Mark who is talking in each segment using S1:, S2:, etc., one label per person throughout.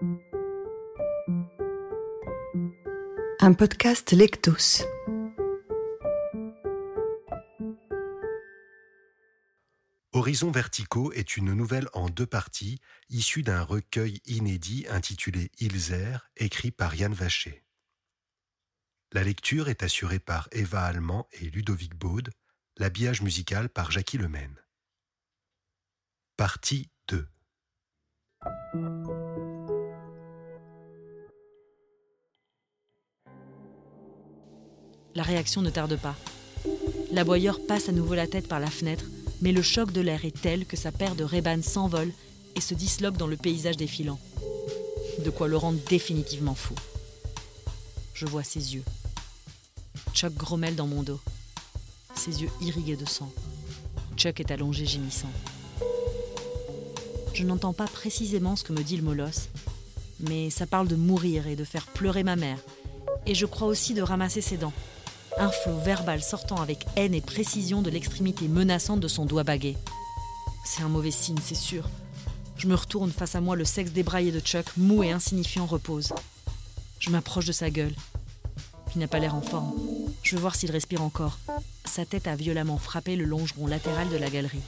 S1: Un podcast Lectos.
S2: Horizons verticaux est une nouvelle en deux parties, issue d'un recueil inédit intitulé Ilzer, écrit par Yann Vacher. La lecture est assurée par Eva Allemand et Ludovic Baude, l'habillage musical par Jackie Lemaine. Partie
S3: La réaction ne tarde pas. L'aboyeur passe à nouveau la tête par la fenêtre, mais le choc de l'air est tel que sa paire de rébans s'envole et se disloque dans le paysage défilant. De quoi le rendre définitivement fou. Je vois ses yeux. Chuck grommelle dans mon dos. Ses yeux irrigués de sang. Chuck est allongé gémissant. Je n'entends pas précisément ce que me dit le molosse, mais ça parle de mourir et de faire pleurer ma mère. Et je crois aussi de ramasser ses dents. Un flot verbal sortant avec haine et précision de l'extrémité menaçante de son doigt bagué. C'est un mauvais signe, c'est sûr. Je me retourne face à moi, le sexe débraillé de Chuck, mou et insignifiant, repose. Je m'approche de sa gueule. Il n'a pas l'air en forme. Je veux voir s'il respire encore. Sa tête a violemment frappé le longeron latéral de la galerie.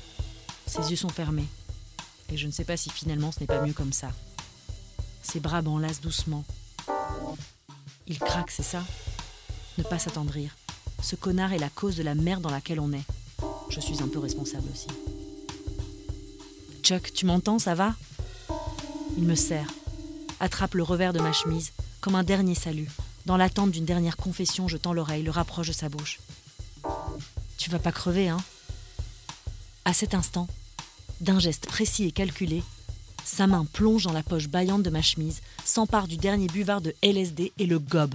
S3: Ses yeux sont fermés. Et je ne sais pas si finalement ce n'est pas mieux comme ça. Ses bras m'enlacent doucement. Il craque, c'est ça? Ne pas s'attendrir. Ce connard est la cause de la merde dans laquelle on est. Je suis un peu responsable aussi. Chuck, tu m'entends, ça va? Il me serre, attrape le revers de ma chemise, comme un dernier salut. Dans l'attente d'une dernière confession, je tends l'oreille, le rapproche de sa bouche. Tu vas pas crever, hein? À cet instant, d'un geste précis et calculé, sa main plonge dans la poche baillante de ma chemise, s'empare du dernier buvard de LSD et le gobe.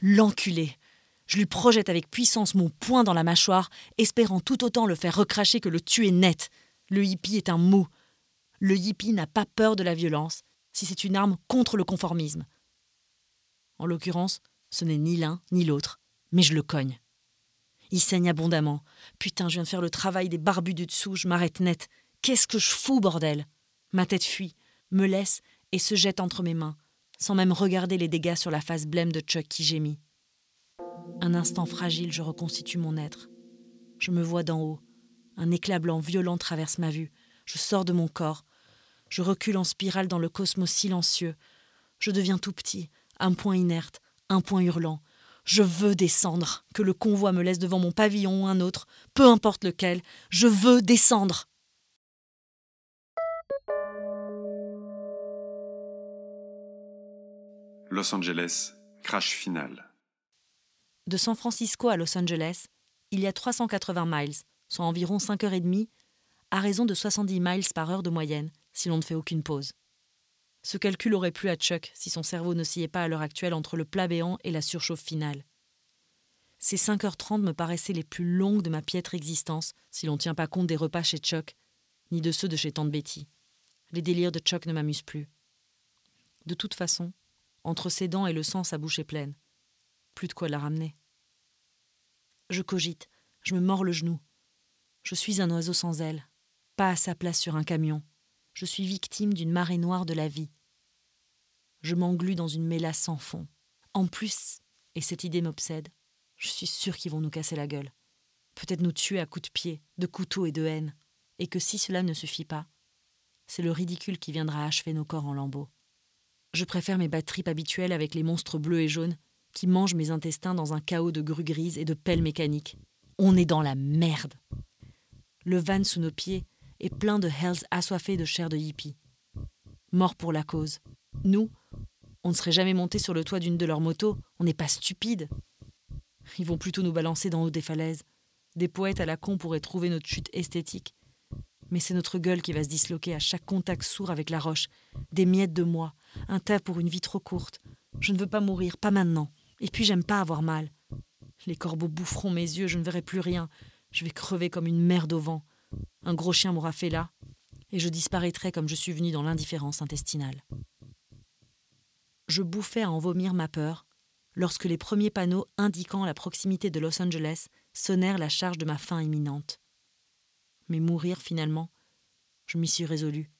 S3: L'enculé Je lui projette avec puissance mon poing dans la mâchoire, espérant tout autant le faire recracher que le tuer net. Le hippie est un mou. Le hippie n'a pas peur de la violence, si c'est une arme contre le conformisme. En l'occurrence, ce n'est ni l'un ni l'autre, mais je le cogne. Il saigne abondamment. Putain, je viens de faire le travail des barbus du dessous, je m'arrête net. Qu'est-ce que je fous, bordel? Ma tête fuit, me laisse et se jette entre mes mains, sans même regarder les dégâts sur la face blême de Chuck qui gémit. Un instant fragile, je reconstitue mon être. Je me vois d'en haut. Un éclat blanc violent traverse ma vue. Je sors de mon corps. Je recule en spirale dans le cosmos silencieux. Je deviens tout petit, un point inerte, un point hurlant. Je veux descendre, que le convoi me laisse devant mon pavillon ou un autre, peu importe lequel, je veux descendre.
S4: Los Angeles, crash final.
S3: De San Francisco à Los Angeles, il y a 380 miles, soit environ 5 heures et demie, à raison de 70 miles par heure de moyenne, si l'on ne fait aucune pause. Ce calcul aurait plu à Chuck si son cerveau n'oscillait pas à l'heure actuelle entre le plat béant et la surchauffe finale. Ces 5h30 me paraissaient les plus longues de ma piètre existence, si l'on ne tient pas compte des repas chez Chuck, ni de ceux de chez Tante Betty. Les délires de Chuck ne m'amusent plus. De toute façon, entre ses dents et le sang, sa bouche est pleine. De quoi la ramener. Je cogite, je me mords le genou. Je suis un oiseau sans ailes, pas à sa place sur un camion je suis victime d'une marée noire de la vie. Je m'englue dans une mélasse sans fond. En plus, et cette idée m'obsède, je suis sûre qu'ils vont nous casser la gueule. Peut-être nous tuer à coups de pied, de couteau et de haine. Et que si cela ne suffit pas, c'est le ridicule qui viendra achever nos corps en lambeaux. Je préfère mes batteries habituelles avec les monstres bleus et jaunes qui mangent mes intestins dans un chaos de grues grises et de pelles mécaniques. On est dans la merde. Le van sous nos pieds et plein de hells assoiffés de chair de hippie. Morts pour la cause. Nous, on ne serait jamais monté sur le toit d'une de leurs motos, on n'est pas stupides. Ils vont plutôt nous balancer d'en haut des falaises. Des poètes à la con pourraient trouver notre chute esthétique. Mais c'est notre gueule qui va se disloquer à chaque contact sourd avec la roche. Des miettes de moi, un tas pour une vie trop courte. Je ne veux pas mourir, pas maintenant. Et puis j'aime pas avoir mal. Les corbeaux boufferont mes yeux, je ne verrai plus rien. Je vais crever comme une merde au vent. Un gros chien m'aura fait là, et je disparaîtrai comme je suis venu dans l'indifférence intestinale. Je bouffais à en vomir ma peur lorsque les premiers panneaux indiquant la proximité de Los Angeles sonnèrent la charge de ma faim imminente. Mais mourir finalement, je m'y suis résolu.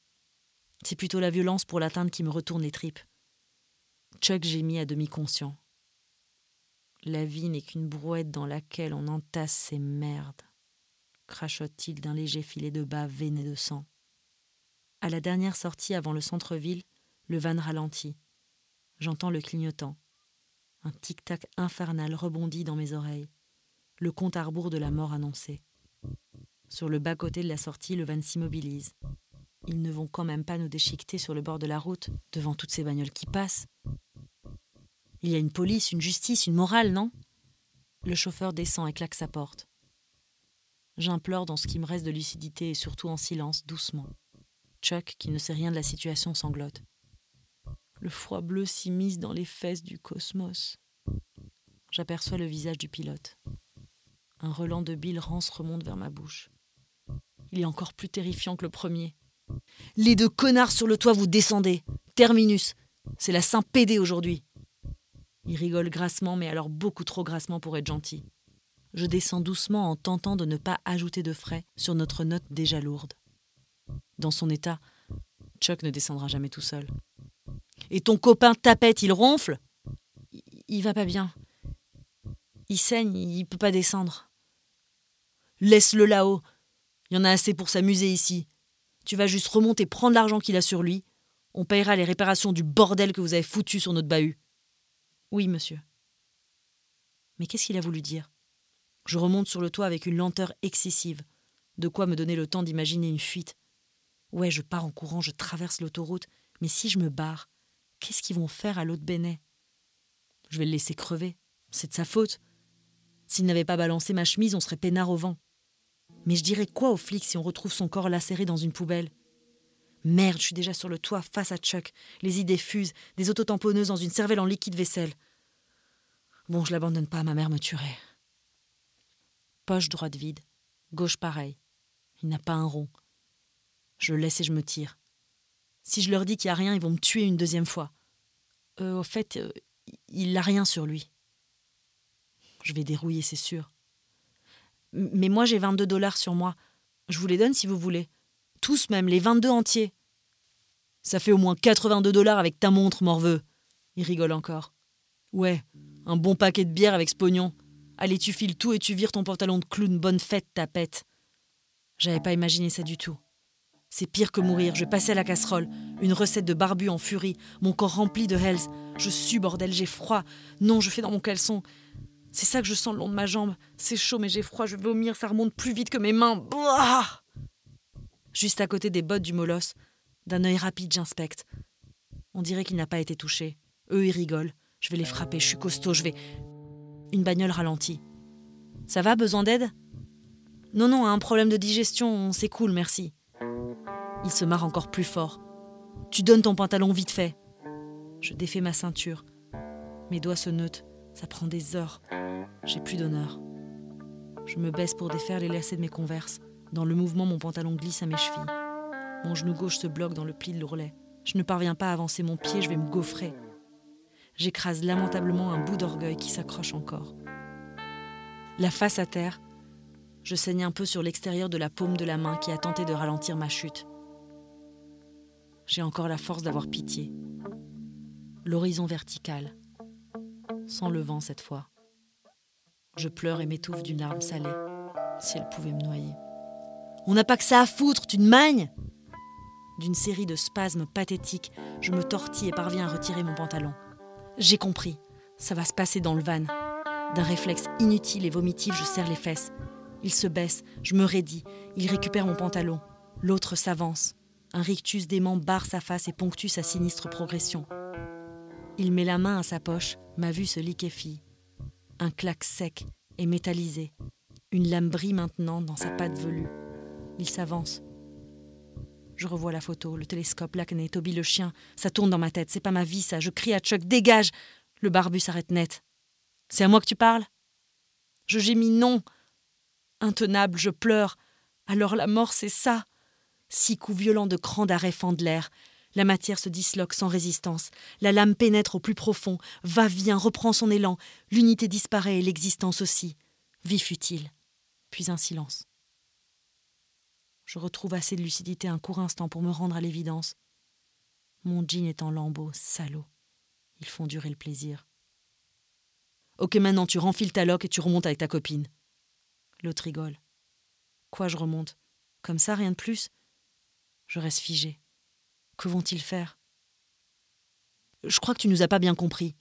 S3: C'est plutôt la violence pour l'atteindre qui me retourne les tripes. Chuck gémit à demi conscient. La vie n'est qu'une brouette dans laquelle on entasse ses merdes, crachote-t-il d'un léger filet de bas veiné de sang. À la dernière sortie avant le centre-ville, le van ralentit. J'entends le clignotant. Un tic-tac infernal rebondit dans mes oreilles. Le compte à rebours de la mort annoncé. Sur le bas-côté de la sortie, le van s'immobilise. Ils ne vont quand même pas nous déchiqueter sur le bord de la route, devant toutes ces bagnoles qui passent. Il y a une police, une justice, une morale, non? Le chauffeur descend et claque sa porte. J'implore dans ce qui me reste de lucidité et surtout en silence, doucement. Chuck, qui ne sait rien de la situation, sanglote. Le froid bleu s'immisce dans les fesses du cosmos. J'aperçois le visage du pilote. Un relent de bile rance remonte vers ma bouche. Il est encore plus terrifiant que le premier. Les deux connards sur le toit, vous descendez. Terminus. C'est la Saint-Pédé aujourd'hui. Il rigole grassement, mais alors beaucoup trop grassement pour être gentil. Je descends doucement en tentant de ne pas ajouter de frais sur notre note déjà lourde. Dans son état, Chuck ne descendra jamais tout seul. Et ton copain tapette, il ronfle? Il va pas bien. Il saigne, il peut pas descendre. Laisse-le là-haut. Il y en a assez pour s'amuser ici. Tu vas juste remonter prendre l'argent qu'il a sur lui. On payera les réparations du bordel que vous avez foutu sur notre bahut. Oui, monsieur. Mais qu'est-ce qu'il a voulu dire? Je remonte sur le toit avec une lenteur excessive, de quoi me donner le temps d'imaginer une fuite? Ouais, je pars en courant, je traverse l'autoroute, mais si je me barre, qu'est-ce qu'ils vont faire à l'autre Bénet Je vais le laisser crever. C'est de sa faute. S'il n'avait pas balancé ma chemise, on serait peinard au vent. Mais je dirais quoi aux flics si on retrouve son corps lacéré dans une poubelle? Merde, je suis déjà sur le toit face à Chuck. Les idées fusent, des autotamponneuses dans une cervelle en liquide vaisselle. Bon, je l'abandonne pas, ma mère me tuerait. Poche droite vide, gauche pareil. Il n'a pas un rond. Je le laisse et je me tire. Si je leur dis qu'il n'y a rien, ils vont me tuer une deuxième fois. Euh, au fait, euh, il n'a rien sur lui. Je vais dérouiller, c'est sûr. Mais moi, j'ai 22 dollars sur moi. Je vous les donne si vous voulez. Tous même, les 22 entiers. Ça fait au moins 82 dollars avec ta montre, morveux. Il rigole encore. Ouais, un bon paquet de bière avec ce pognon. Allez, tu files tout et tu vires ton pantalon de clown. Bonne fête, ta pète. J'avais pas imaginé ça du tout. C'est pire que mourir. Je passais à la casserole. Une recette de barbu en furie. Mon corps rempli de hells. Je sue, bordel, j'ai froid. Non, je fais dans mon caleçon. C'est ça que je sens le long de ma jambe. C'est chaud, mais j'ai froid. Je vais vomir. Ça remonte plus vite que mes mains. Juste à côté des bottes du molosse, d'un œil rapide, j'inspecte. On dirait qu'il n'a pas été touché. Eux, ils rigolent. Je vais les frapper, je suis costaud, je vais. Une bagnole ralentit. Ça va, besoin d'aide? Non, non, un problème de digestion, c'est cool, merci. Il se marre encore plus fort. Tu donnes ton pantalon vite fait. Je défais ma ceinture. Mes doigts se neutent. Ça prend des heures. J'ai plus d'honneur. Je me baisse pour défaire les lacets de mes converses. Dans le mouvement, mon pantalon glisse à mes chevilles. Mon genou gauche se bloque dans le pli de l'ourlet. Je ne parviens pas à avancer mon pied, je vais me gaufrer. J'écrase lamentablement un bout d'orgueil qui s'accroche encore. La face à terre, je saigne un peu sur l'extérieur de la paume de la main qui a tenté de ralentir ma chute. J'ai encore la force d'avoir pitié. L'horizon vertical, sans le vent cette fois. Je pleure et m'étouffe d'une larme salée, si elle pouvait me noyer. On n'a pas que ça à foutre, tu te magnes D'une série de spasmes pathétiques, je me tortille et parviens à retirer mon pantalon. J'ai compris, ça va se passer dans le van. D'un réflexe inutile et vomitif, je serre les fesses. Il se baisse, je me raidis, il récupère mon pantalon. L'autre s'avance. Un rictus dément barre sa face et ponctue sa sinistre progression. Il met la main à sa poche, ma vue se liquéfie. Un claque sec et métallisé. Une lame brille maintenant dans sa patte velue. Il s'avance. Je revois la photo, le télescope, l'acné, Toby le chien. Ça tourne dans ma tête. C'est pas ma vie, ça. Je crie à Chuck, dégage Le barbu s'arrête net. C'est à moi que tu parles? Je gémis non. Intenable, je pleure. Alors la mort, c'est ça. Six coups violents de cran d'arrêt fendent l'air. La matière se disloque sans résistance. La lame pénètre au plus profond, va, vient, reprend son élan. L'unité disparaît et l'existence aussi. Vie futile. Puis un silence. Je retrouve assez de lucidité un court instant pour me rendre à l'évidence. Mon jean est en lambeaux, salaud. Ils font durer le plaisir. Ok, maintenant tu renfiles ta loque et tu remontes avec ta copine. L'autre rigole. Quoi, je remonte? Comme ça, rien de plus? Je reste figé. Que vont-ils faire? Je crois que tu nous as pas bien compris.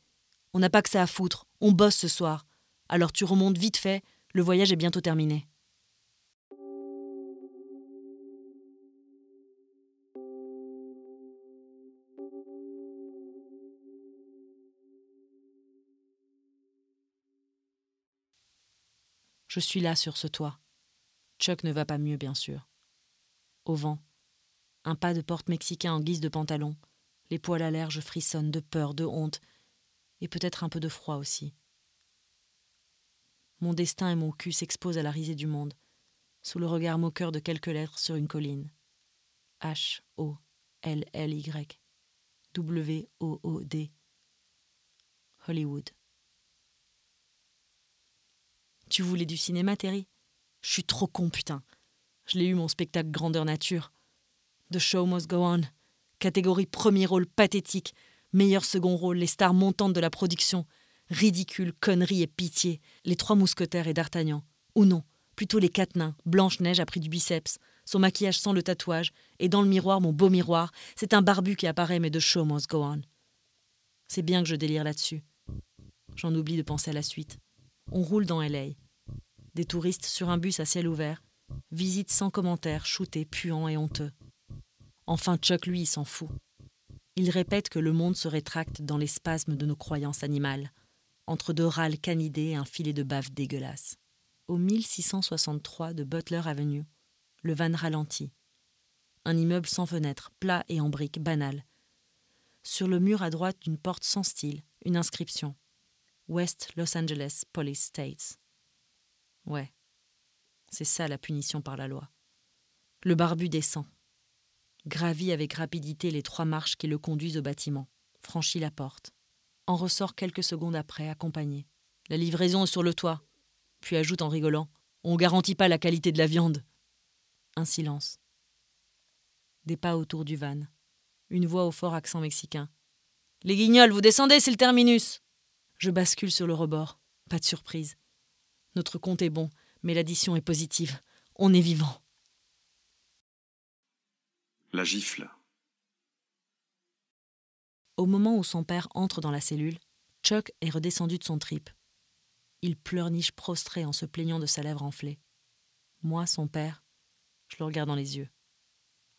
S3: On n'a pas que ça à foutre. On bosse ce soir. Alors tu remontes vite fait. Le voyage est bientôt terminé. Je suis là sur ce toit. Chuck ne va pas mieux, bien sûr. Au vent, un pas de porte mexicain en guise de pantalon, les poils à l'air, je frissonne de peur, de honte, et peut-être un peu de froid aussi. Mon destin et mon cul s'exposent à la risée du monde, sous le regard moqueur de quelques lettres sur une colline. H O L L Y W O O D Hollywood. Tu voulais du cinéma, Terry? Je suis trop con, putain. Je l'ai eu, mon spectacle grandeur nature. The show must go on. Catégorie premier rôle pathétique. Meilleur second rôle, les stars montantes de la production. Ridicule, connerie et pitié. Les trois mousquetaires et d'Artagnan. Ou non, plutôt les quatre nains. Blanche-Neige a pris du biceps. Son maquillage sans le tatouage. Et dans le miroir, mon beau miroir, c'est un barbu qui apparaît, mais The show must go on. C'est bien que je délire là-dessus. J'en oublie de penser à la suite. On roule dans LA. Des touristes sur un bus à ciel ouvert. Visite sans commentaire, shooté, puant et honteux. Enfin, Chuck, lui, s'en fout. Il répète que le monde se rétracte dans les spasmes de nos croyances animales, entre deux râles canidés et un filet de bave dégueulasse. Au 1663 de Butler Avenue, le van ralentit. Un immeuble sans fenêtre, plat et en briques, banal. Sur le mur à droite d'une porte sans style, une inscription West Los Angeles Police States. Ouais, c'est ça la punition par la loi. Le barbu descend, gravit avec rapidité les trois marches qui le conduisent au bâtiment, franchit la porte, en ressort quelques secondes après, accompagné. La livraison est sur le toit, puis ajoute en rigolant On garantit pas la qualité de la viande. Un silence. Des pas autour du van. Une voix au fort accent mexicain. Les guignols, vous descendez, c'est le terminus. Je bascule sur le rebord. Pas de surprise. Notre compte est bon, mais l'addition est positive. On est vivant.
S4: La gifle.
S3: Au moment où son père entre dans la cellule, Chuck est redescendu de son trip. Il pleurniche prostré en se plaignant de sa lèvre enflée. Moi, son père, je le regarde dans les yeux.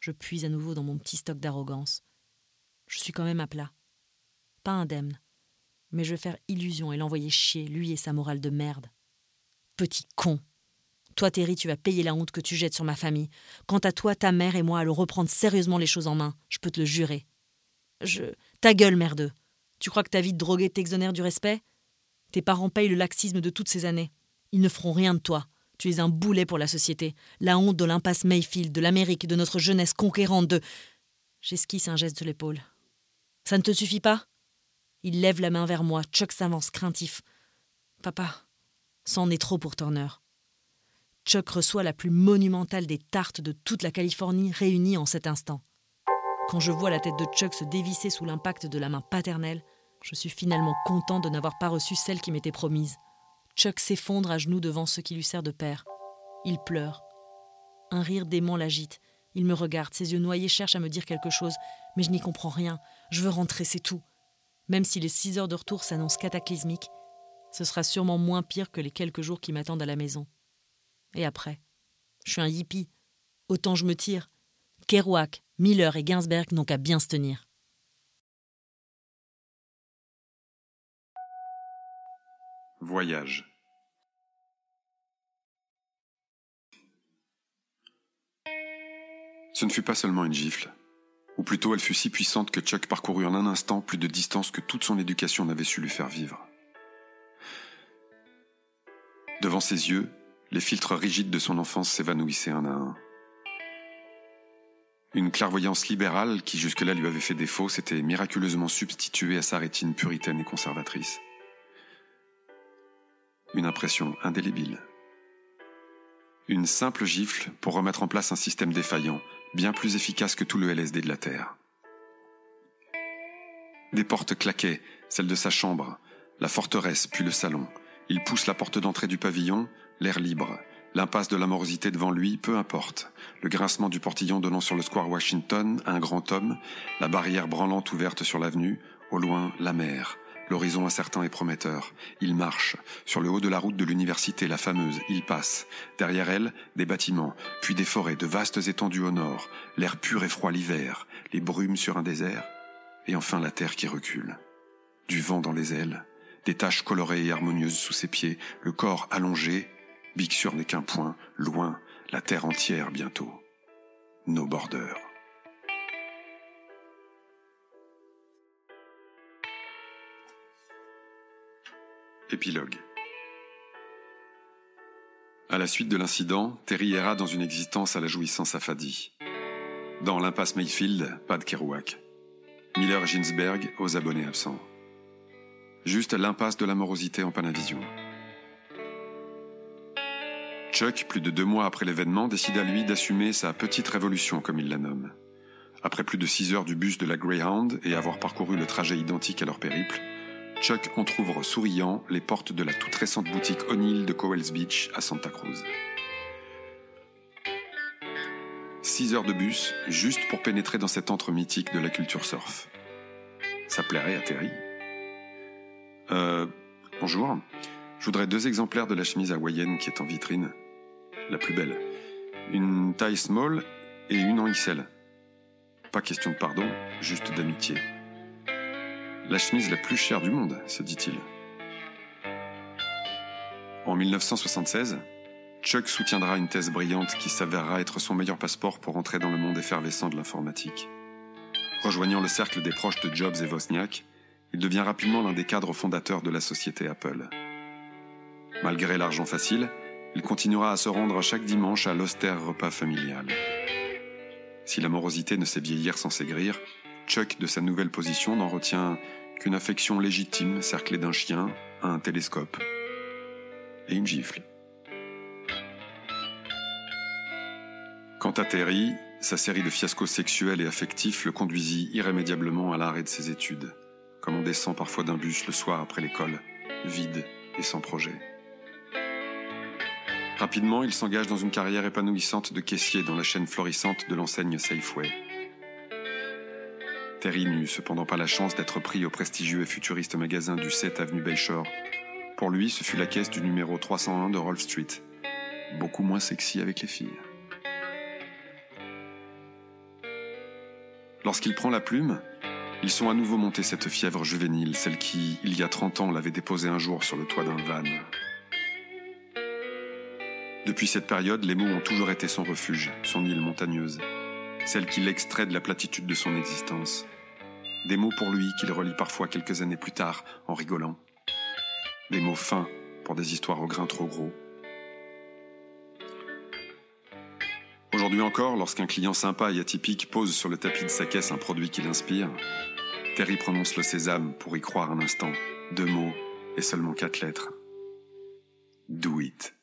S3: Je puise à nouveau dans mon petit stock d'arrogance. Je suis quand même à plat. Pas indemne, mais je vais faire illusion et l'envoyer chier, lui et sa morale de merde. Petit con. Toi, Terry, tu vas payer la honte que tu jettes sur ma famille. Quant à toi, ta mère et moi allons reprendre sérieusement les choses en main, je peux te le jurer. Je. Ta gueule, merdeux. Tu crois que ta vie de drogué t'exonère du respect? Tes parents payent le laxisme de toutes ces années. Ils ne feront rien de toi. Tu es un boulet pour la société, la honte de l'impasse Mayfield, de l'Amérique, de notre jeunesse conquérante, de. J'esquisse un geste de l'épaule. Ça ne te suffit pas? Il lève la main vers moi. Chuck s'avance craintif. Papa, c'en est trop pour Turner. Chuck reçoit la plus monumentale des tartes de toute la Californie réunies en cet instant. Quand je vois la tête de Chuck se dévisser sous l'impact de la main paternelle, je suis finalement content de n'avoir pas reçu celle qui m'était promise. Chuck s'effondre à genoux devant ce qui lui sert de père. Il pleure. Un rire dément l'agite. Il me regarde, ses yeux noyés cherchent à me dire quelque chose, mais je n'y comprends rien. Je veux rentrer, c'est tout. Même si les six heures de retour s'annoncent cataclysmiques, ce sera sûrement moins pire que les quelques jours qui m'attendent à la maison. Et après Je suis un hippie. Autant je me tire. Kerouac, Miller et Ginsberg n'ont qu'à bien se tenir.
S4: Voyage. Ce ne fut pas seulement une gifle. Ou plutôt elle fut si puissante que Chuck parcourut en un instant plus de distance que toute son éducation n'avait su lui faire vivre. Devant ses yeux, les filtres rigides de son enfance s'évanouissaient un à un. Une clairvoyance libérale qui jusque-là lui avait fait défaut s'était miraculeusement substituée à sa rétine puritaine et conservatrice. Une impression indélébile. Une simple gifle pour remettre en place un système défaillant, bien plus efficace que tout le LSD de la Terre. Des portes claquaient, celle de sa chambre, la forteresse, puis le salon. Il pousse la porte d'entrée du pavillon, l'air libre. L'impasse de la morosité devant lui, peu importe. Le grincement du portillon donnant sur le square Washington, un grand homme, la barrière branlante ouverte sur l'avenue, au loin, la mer. L'horizon incertain et prometteur. Il marche. Sur le haut de la route de l'université, la fameuse, il passe. Derrière elle, des bâtiments, puis des forêts, de vastes étendues au nord, l'air pur et froid l'hiver, les brumes sur un désert, et enfin la terre qui recule. Du vent dans les ailes, des taches colorées et harmonieuses sous ses pieds, le corps allongé, Big Sur n'est qu'un point, loin, la terre entière bientôt. Nos bordeurs. Épilogue. À la suite de l'incident, Terry ira dans une existence à la jouissance affadie. Dans l'impasse Mayfield, pas de Kerouac. Miller Ginsberg aux abonnés absents. Juste l'impasse de la morosité en Panavision. Chuck, plus de deux mois après l'événement, décida lui d'assumer sa petite révolution, comme il la nomme. Après plus de six heures du bus de la Greyhound et avoir parcouru le trajet identique à leur périple, Chuck entr'ouvre souriant les portes de la toute récente boutique O'Neill de Cowell's Beach à Santa Cruz. Six heures de bus, juste pour pénétrer dans cet antre mythique de la culture surf. Ça plairait à Terry. Euh, bonjour. Je voudrais deux exemplaires de la chemise hawaïenne qui est en vitrine. La plus belle. Une taille small et une en XL. Pas question de pardon, juste d'amitié. La chemise la plus chère du monde, se dit-il. En 1976, Chuck soutiendra une thèse brillante qui s'avérera être son meilleur passeport pour entrer dans le monde effervescent de l'informatique. Rejoignant le cercle des proches de Jobs et Wozniak, il devient rapidement l'un des cadres fondateurs de la société Apple. Malgré l'argent facile, il continuera à se rendre chaque dimanche à l'austère repas familial. Si l'amorosité ne sait vieillir sans s'aigrir, Chuck, de sa nouvelle position, n'en retient qu'une affection légitime cerclée d'un chien, un télescope et une gifle. Quant à Terry, sa série de fiascos sexuels et affectifs le conduisit irrémédiablement à l'arrêt de ses études, comme on descend parfois d'un bus le soir après l'école, vide et sans projet. Rapidement, il s'engage dans une carrière épanouissante de caissier dans la chaîne florissante de l'enseigne Safeway. Terry n'eut cependant pas la chance d'être pris au prestigieux et futuriste magasin du 7 avenue Bayshore. Pour lui, ce fut la caisse du numéro 301 de Rolf Street. Beaucoup moins sexy avec les filles. Lorsqu'il prend la plume, ils sont à nouveau montés cette fièvre juvénile, celle qui, il y a 30 ans, l'avait déposé un jour sur le toit d'un van. Depuis cette période, les mots ont toujours été son refuge, son île montagneuse, celle qui l'extrait de la platitude de son existence. Des mots pour lui qu'il relit parfois quelques années plus tard en rigolant. Des mots fins pour des histoires au grain trop gros. Aujourd'hui encore, lorsqu'un client sympa et atypique pose sur le tapis de sa caisse un produit qui l'inspire, Terry prononce le sésame pour y croire un instant. Deux mots et seulement quatre lettres. Do it.